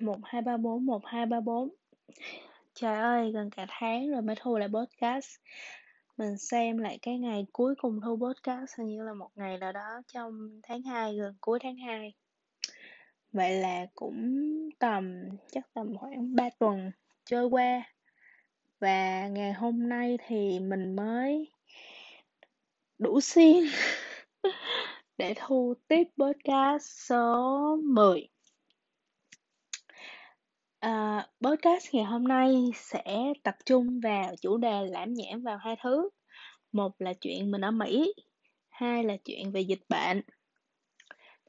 một hai ba bốn một hai ba bốn Trời ơi, gần cả tháng rồi mới thu lại podcast. Mình xem lại cái ngày cuối cùng thu podcast hình như là một ngày nào đó trong tháng 2, gần cuối tháng 2. Vậy là cũng tầm, chắc tầm khoảng 3 tuần trôi qua. Và ngày hôm nay thì mình mới đủ xiên để thu tiếp podcast số 10. À, podcast ngày hôm nay sẽ tập trung vào chủ đề lãm nhảm vào hai thứ. Một là chuyện mình ở Mỹ, hai là chuyện về dịch bệnh.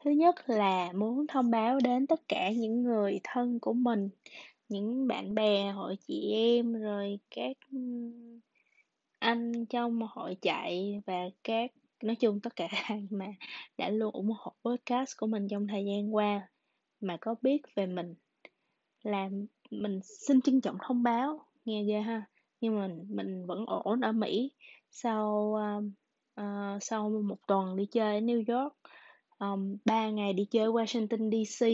Thứ nhất là muốn thông báo đến tất cả những người thân của mình, những bạn bè, hội chị em, rồi các anh trong hội chạy và các nói chung tất cả ai mà đã luôn ủng hộ podcast của mình trong thời gian qua mà có biết về mình là mình xin trân trọng thông báo nghe ghê ha. Nhưng mà mình mình vẫn ổn ở Mỹ sau uh, uh, sau một tuần đi chơi ở New York. Um, 3 ngày đi chơi Washington DC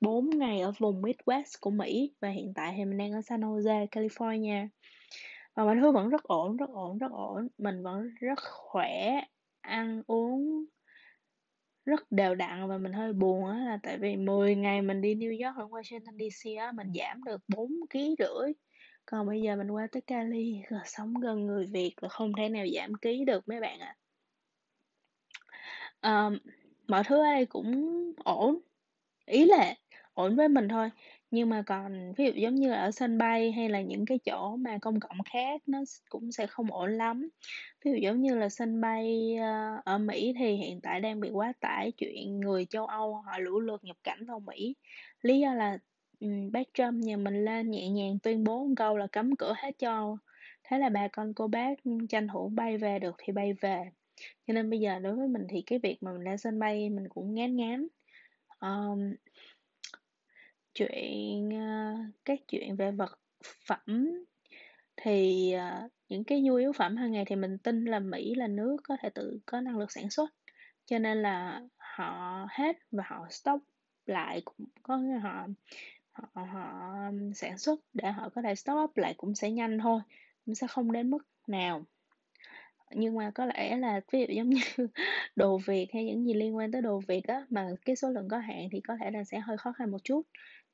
4 ngày ở vùng Midwest của Mỹ và hiện tại thì mình đang ở San Jose, California. Và mọi thứ vẫn rất ổn, rất ổn, rất ổn. Mình vẫn rất khỏe ăn uống rất đều đặn và mình hơi buồn á là tại vì 10 ngày mình đi New York ở Washington DC á mình giảm được 4 kg rưỡi còn bây giờ mình qua tới Cali rồi sống gần người Việt là không thể nào giảm ký được mấy bạn ạ à. um, mọi thứ ở đây cũng ổn ý là ổn với mình thôi nhưng mà còn ví dụ giống như là ở sân bay hay là những cái chỗ mà công cộng khác nó cũng sẽ không ổn lắm. Ví dụ giống như là sân bay ờ, ở Mỹ thì hiện tại đang bị quá tải chuyện người châu Âu họ lũ lượt nhập cảnh vào Mỹ. Lý do là um, bác Trump nhà mình lên nhẹ nhàng tuyên bố một câu là cấm cửa hết cho thế là bà con cô bác tranh thủ bay về được thì bay về. Cho nên bây giờ đối với mình thì cái việc mà mình lên sân bay mình cũng ngán ngán. Um, chuyện ờ, các chuyện về vật phẩm thì ờ, những cái nhu yếu phẩm hàng ngày thì mình tin là Mỹ là nước có thể tự có năng lực sản xuất. Cho nên là họ hết và họ stop lại cũng có họ họ họ sản xuất để họ có thể stop up lại cũng sẽ nhanh thôi, cũng sẽ không đến mức nào. Nhưng mà có lẽ là ví dụ giống như đồ Việt hay những gì liên quan tới đồ Việt á, mà cái số lượng có hạn thì có thể là sẽ hơi khó khăn một chút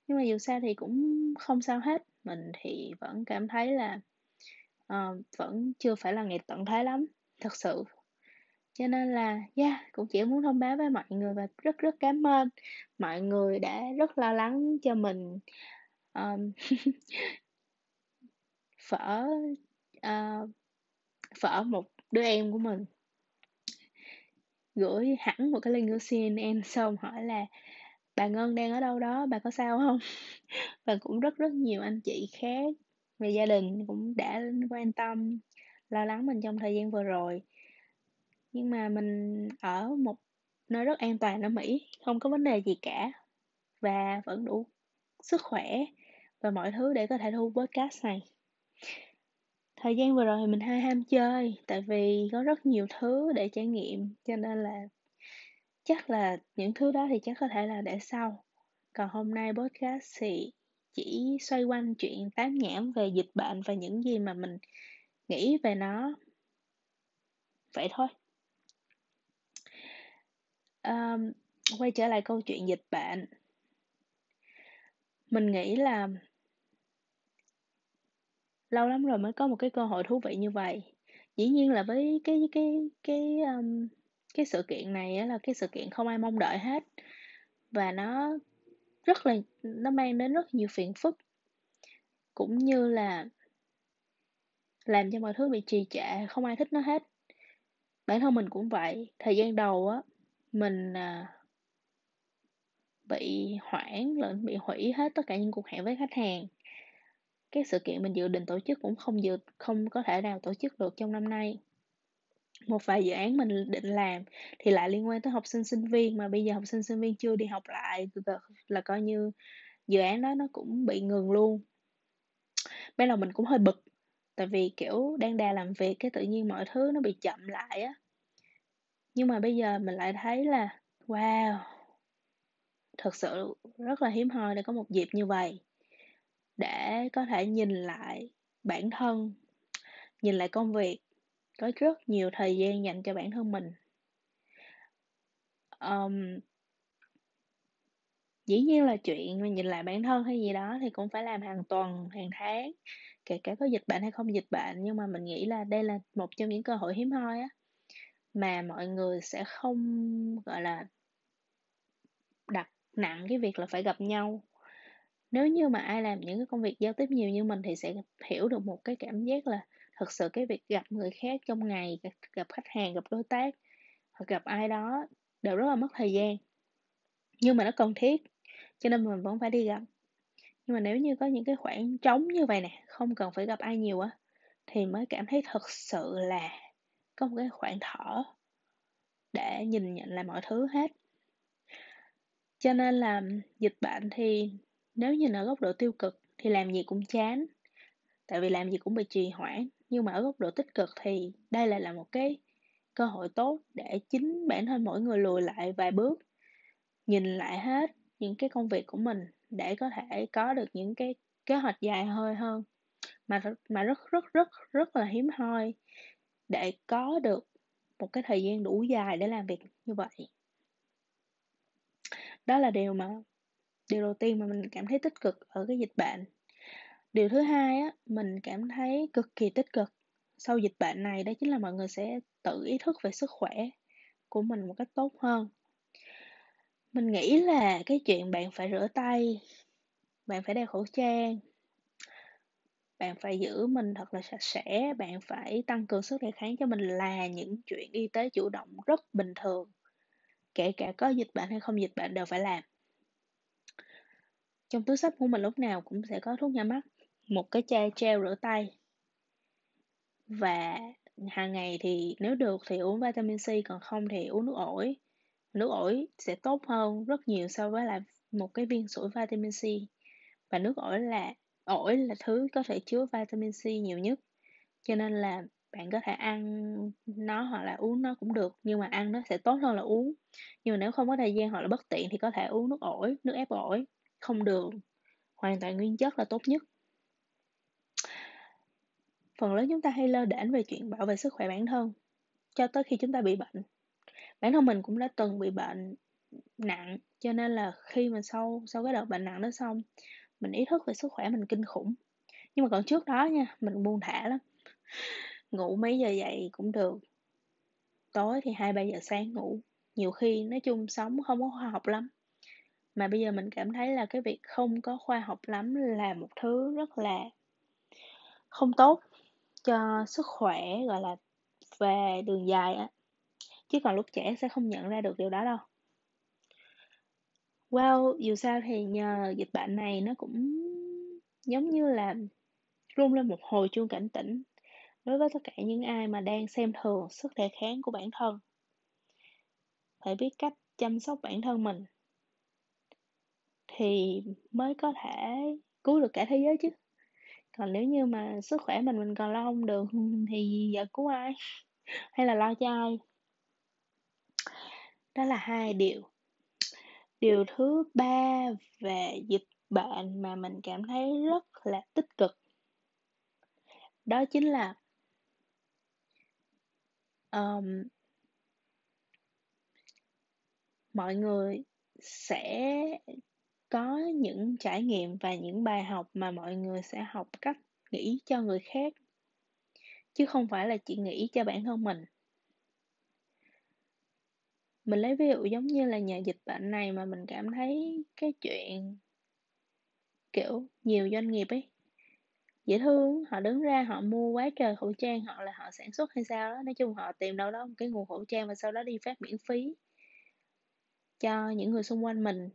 nhưng mà dù sao thì cũng không sao hết. Mình thì vẫn cảm thấy là uh, vẫn chưa phải là ngày tận thế lắm thật sự. Cho nên là yeah cũng chỉ muốn thông báo với mọi người và rất rất cảm ơn mọi người đã rất lo lắng cho mình um, phở uh, phở một đứa em của mình. Gửi hẳn một cái link của CNN xong hỏi là bà Ngân đang ở đâu đó, bà có sao không? Và cũng rất rất nhiều anh chị khác về gia đình cũng đã quan tâm, lo lắng mình trong thời gian vừa rồi. Nhưng mà mình ở một nơi rất an toàn ở Mỹ, không có vấn đề gì cả. Và vẫn đủ sức khỏe và mọi thứ để có thể thu podcast này. Thời gian vừa rồi thì mình hay ham chơi, tại vì có rất nhiều thứ để trải nghiệm, cho nên là chắc là những thứ đó thì chắc có thể là để sau. Còn hôm nay podcast thì chỉ xoay quanh chuyện tán nhãn về dịch bệnh và những gì mà mình nghĩ về nó. Vậy thôi. Um, quay trở lại câu chuyện dịch bệnh. Mình nghĩ là lâu lắm rồi mới có một cái cơ hội thú vị như vậy. Dĩ nhiên là với cái cái cái um, cái sự kiện này là cái sự kiện không ai mong đợi hết. Và nó rất là, nó mang đến rất nhiều phiền phức, cũng như là làm cho mọi thứ bị trì trệ, không ai thích nó hết. Bản thân mình cũng vậy, thời gian đầu á, mình à, bị hoãn lẫn bị hủy hết tất cả những cuộc hẹn với khách hàng. Các sự kiện mình dự định tổ chức cũng không dự, không có thể nào tổ chức được trong năm nay một vài dự án mình định làm thì lại liên quan tới học sinh sinh viên. Mà bây giờ học sinh sinh viên chưa đi học lại là coi như dự án đó nó cũng bị ngừng luôn. Ban đầu mình cũng hơi bực, tại vì, kiểu, đang đà làm việc cái tự nhiên mọi thứ nó bị chậm lại á. Nhưng mà bây giờ mình lại thấy là, wow, thật sự rất là hiếm hoi để có một dịp như vậy để có thể nhìn lại bản thân, nhìn lại công việc có rất nhiều thời gian dành cho bản thân mình. Um, dĩ nhiên là chuyện mình nhìn lại bản thân hay gì đó thì cũng phải làm hàng tuần hàng tháng kể cả có dịch bệnh hay không dịch bệnh. Nhưng mà mình nghĩ là đây là một trong những cơ hội hiếm hoi á mà mọi người sẽ không gọi là đặt nặng cái việc là phải gặp nhau. Nếu như mà ai làm những cái công việc giao tiếp nhiều như mình thì sẽ hiểu được một cái cảm giác là thật sự cái việc gặp người khác trong ngày, gặp khách hàng, gặp đối tác hoặc gặp ai đó đều rất là mất thời gian. Nhưng mà nó cần thiết, cho nên mình vẫn phải đi gặp. Nhưng mà nếu như có những cái khoảng trống như vậy nè, không cần phải gặp ai nhiều á, thì mới cảm thấy thật sự là có một cái khoảng thở để nhìn nhận lại mọi thứ hết. Cho nên là dịch bệnh thì nếu nhìn ở góc độ tiêu cực thì làm gì cũng chán, tại vì làm gì cũng bị trì hoãn nhưng mà ở góc độ tích cực thì đây lại là một cái cơ hội tốt để chính bản thân mỗi người lùi lại vài bước, nhìn lại hết những cái công việc của mình để có thể có được những cái kế hoạch dài hơi hơn. Mà mà rất rất rất rất là hiếm hoi để có được một cái thời gian đủ dài để làm việc như vậy. Đó là điều mà, điều đầu tiên mà mình cảm thấy tích cực ở cái dịch bệnh điều thứ hai á, mình cảm thấy cực kỳ tích cực sau dịch bệnh này đó chính là mọi người sẽ tự ý thức về sức khỏe của mình một cách tốt hơn. Mình nghĩ là cái chuyện bạn phải rửa tay, bạn phải đeo khẩu trang, bạn phải giữ mình thật là sạch sẽ, bạn phải tăng cường sức đề kháng cho mình là những chuyện y tế chủ động rất bình thường, kể cả có dịch bệnh hay không dịch bệnh đều phải làm. Trong túi sách của mình lúc nào cũng sẽ có thuốc nhắm mắt một cái chai gel rửa tay. Và hàng ngày thì nếu được thì uống vitamin C, còn không thì uống nước ổi. Nước ổi sẽ tốt hơn rất nhiều so với là một cái viên sủi vitamin C. Và nước ổi là ổi là thứ có thể chứa vitamin C nhiều nhất. Cho nên là bạn có thể ăn nó hoặc là uống nó cũng được, nhưng mà ăn nó sẽ tốt hơn là uống. Nhưng mà nếu không có thời gian hoặc là bất tiện thì có thể uống nước ổi, nước ép ổi. Không đường. Hoàn toàn nguyên chất là tốt nhất phần lớn chúng ta hay lơ đễnh về chuyện bảo vệ sức khỏe bản thân, cho tới khi chúng ta bị bệnh. Bản thân mình cũng đã từng bị bệnh nặng, cho nên là khi mà sau sau cái đợt bệnh nặng đó xong, mình ý thức về sức khỏe mình kinh khủng. Nhưng mà còn trước đó nha, mình buông thả lắm. Ngủ mấy giờ dậy cũng được, tối thì hai, ba giờ sáng ngủ. Nhiều khi nói chung sống không có khoa học lắm. Mà bây giờ mình cảm thấy là cái việc không có khoa học lắm là một thứ rất là không tốt cho sức khỏe gọi là về đường dài á chứ còn lúc trẻ sẽ không nhận ra được điều đó đâu Well, dù sao thì nhờ dịch bệnh này nó cũng giống như là rung lên một hồi chuông cảnh tỉnh đối với tất cả những ai mà đang xem thường sức đề kháng của bản thân. Phải biết cách chăm sóc bản thân mình thì mới có thể cứu được cả thế giới chứ. Còn nếu như mà sức khỏe mình mình còn lo không được thì giờ cứu ai? Hay là lo cho ai? Đó là hai điều điều thứ ba về dịch bệnh mà mình cảm thấy rất là tích cực đó chính là um, mọi người sẽ có những trải nghiệm và những bài học mà mọi người sẽ học cách nghĩ cho người khác, chứ không phải là chỉ nghĩ cho bản thân mình. Mình lấy ví dụ giống như là nhờ dịch bệnh này mà mình cảm thấy cái chuyện kiểu nhiều doanh nghiệp ấy, dễ thương, họ đứng ra họ mua quá trời khẩu trang họ là họ sản xuất hay sao đó, nói chung họ tìm đâu đó một cái nguồn khẩu trang và sau đó đi phát miễn phí cho những người xung quanh mình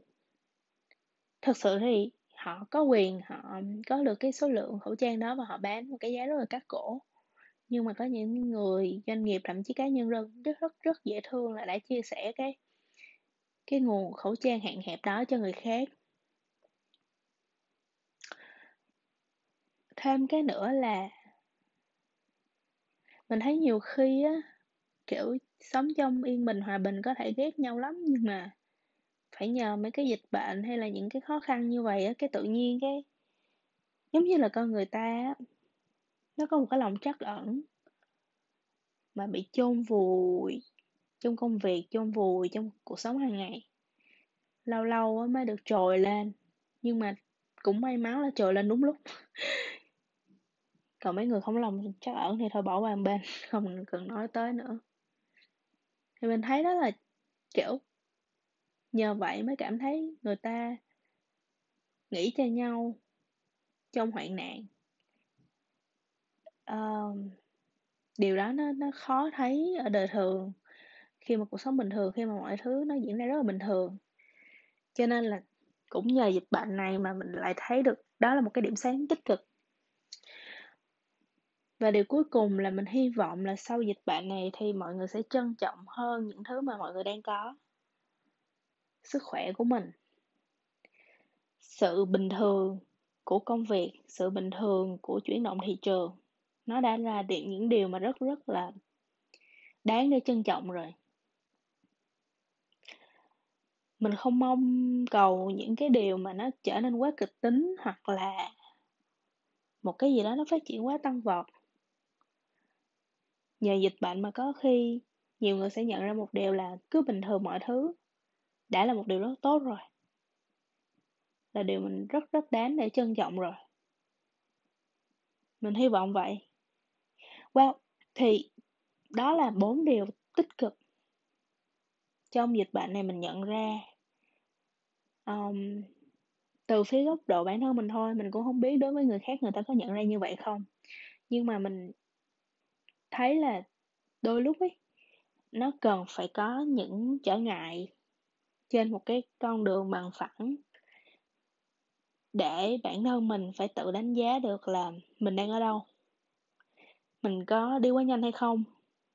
thực sự thì họ có quyền họ có được cái số lượng khẩu trang đó và họ bán một cái giá rất là cắt cổ. Nhưng mà có những người doanh nghiệp thậm chí cá nhân rất rất rất, rất dễ thương là đã chia sẻ cái cái nguồn khẩu trang hạn hẹp đó cho người khác. Thêm cái nữa là mình thấy nhiều khi á kiểu sống trong yên bình hòa bình có thể ghét nhau lắm nhưng mà phải nhờ mấy cái dịch bệnh hay là những cái khó khăn như vậy á, cái tự nhiên cái giống như là con người ta nó có một cái lòng trắc ẩn mà bị chôn vùi, trong công việc chôn vùi trong cuộc sống hàng ngày. Lâu lâu mới được trồi lên, nhưng mà cũng may mắn là trồi lên đúng lúc. Còn mấy người không lòng trắc ẩn thì thôi bỏ qua một bên, không cần nói tới nữa. Thì mình thấy đó là, kiểu nhờ vậy mới cảm thấy người ta nghĩ cho nhau trong hoạn nạn. Uh, điều đó nó nó khó thấy ở đời thường. Khi mà cuộc sống bình thường khi mà mọi thứ nó diễn ra rất là bình thường. Cho nên là cũng nhờ dịch bệnh này mà mình lại thấy được đó là một cái điểm sáng tích cực. Và điều cuối cùng là mình hy vọng là sau dịch bệnh này thì mọi người sẽ trân trọng hơn những thứ mà mọi người đang có sức khỏe của mình. Sự bình thường của công việc, sự bình thường của chuyển động thị trường, nó đã là những điều mà rất rất là đáng để trân trọng rồi. Mình không mong cầu những cái điều mà nó trở nên quá kịch tính hoặc là một cái gì đó nó phát triển quá tăng vọt. Nhờ dịch bệnh mà có khi nhiều người sẽ nhận ra một điều là cứ bình thường mọi thứ đã là một điều rất tốt rồi. Là điều mình rất rất đáng để trân trọng rồi. Mình hy vọng vậy. Wow thì đó là bốn điều tích cực trong dịch bệnh này mình nhận ra. Um, từ phía góc độ bản thân mình thôi mình cũng không biết đối với người khác người ta có nhận ra như vậy không. Nhưng mà mình thấy là đôi lúc ấy nó cần phải có những trở ngại trên một cái con đường bằng phẳng. Để bản thân mình phải tự đánh giá được là mình đang ở đâu. Mình có đi quá nhanh hay không?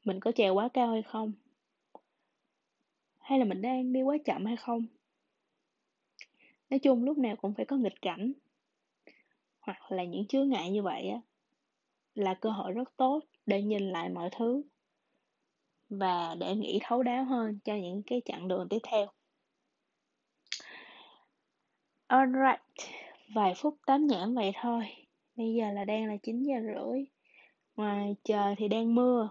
Mình có trèo quá cao hay không? Hay là mình đang đi quá chậm hay không? Nói chung lúc nào cũng phải có nghịch cảnh. Hoặc là những chướng ngại như vậy á, là cơ hội rất tốt để nhìn lại mọi thứ và để nghĩ thấu đáo hơn cho những cái chặng đường tiếp theo alright vài phút tám nhảm vậy thôi. Bây giờ là đang là 9 giờ rưỡi. Ngoài trời thì đang mưa.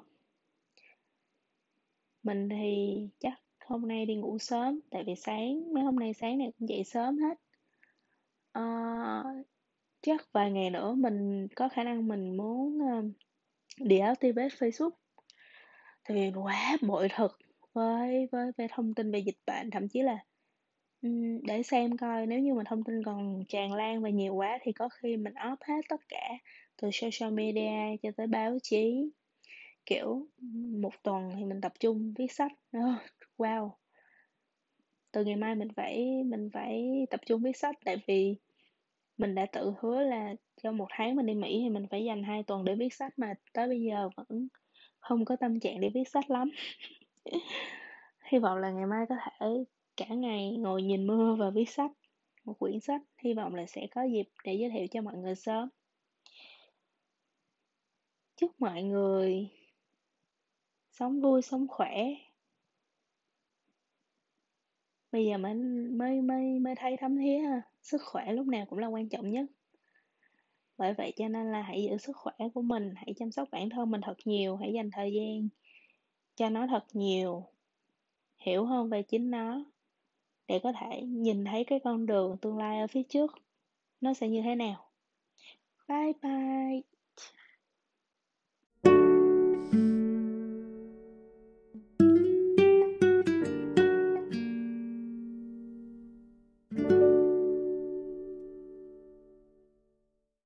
Mình thì chắc hôm nay đi ngủ sớm tại vì sáng mấy hôm nay sáng này cũng dậy sớm hết. À, chắc vài ngày nữa mình có khả năng mình muốn ờ, đi áo Tibet Facebook. Tại vì quá bội thực với với với thông tin về dịch bệnh thậm chí là để xem coi, nếu như mà thông tin còn tràn lan và nhiều quá thì có khi mình off hết tất cả, từ social media cho tới báo chí. Kiểu, một tuần thì mình tập trung viết sách. Ờ, wow. Từ ngày mai mình phải mình phải tập trung viết sách, tại vì mình đã tự hứa là trong một tháng mình đi Mỹ thì mình phải dành hai tuần để viết sách mà tới bây giờ vẫn không có tâm trạng để viết sách lắm. Hy vọng là ngày mai có thể cả ngày ngồi nhìn mưa và viết sách, một quyển sách, hy vọng là sẽ có dịp để giới thiệu cho mọi người sớm. Chúc mọi người sống vui, sống khỏe. Bây giờ mới mới mới mới thấy thấm thía ha. Sức khỏe lúc nào cũng là quan trọng nhất. Bởi vậy cho nên là hãy giữ sức khỏe của mình, hãy chăm sóc bản thân mình thật nhiều, hãy dành thời gian cho nó thật nhiều. Hiểu hơn về chính nó? Để có thể nhìn thấy cái con đường tương lai ở phía trước. Nó sẽ như thế nào? Bye bye.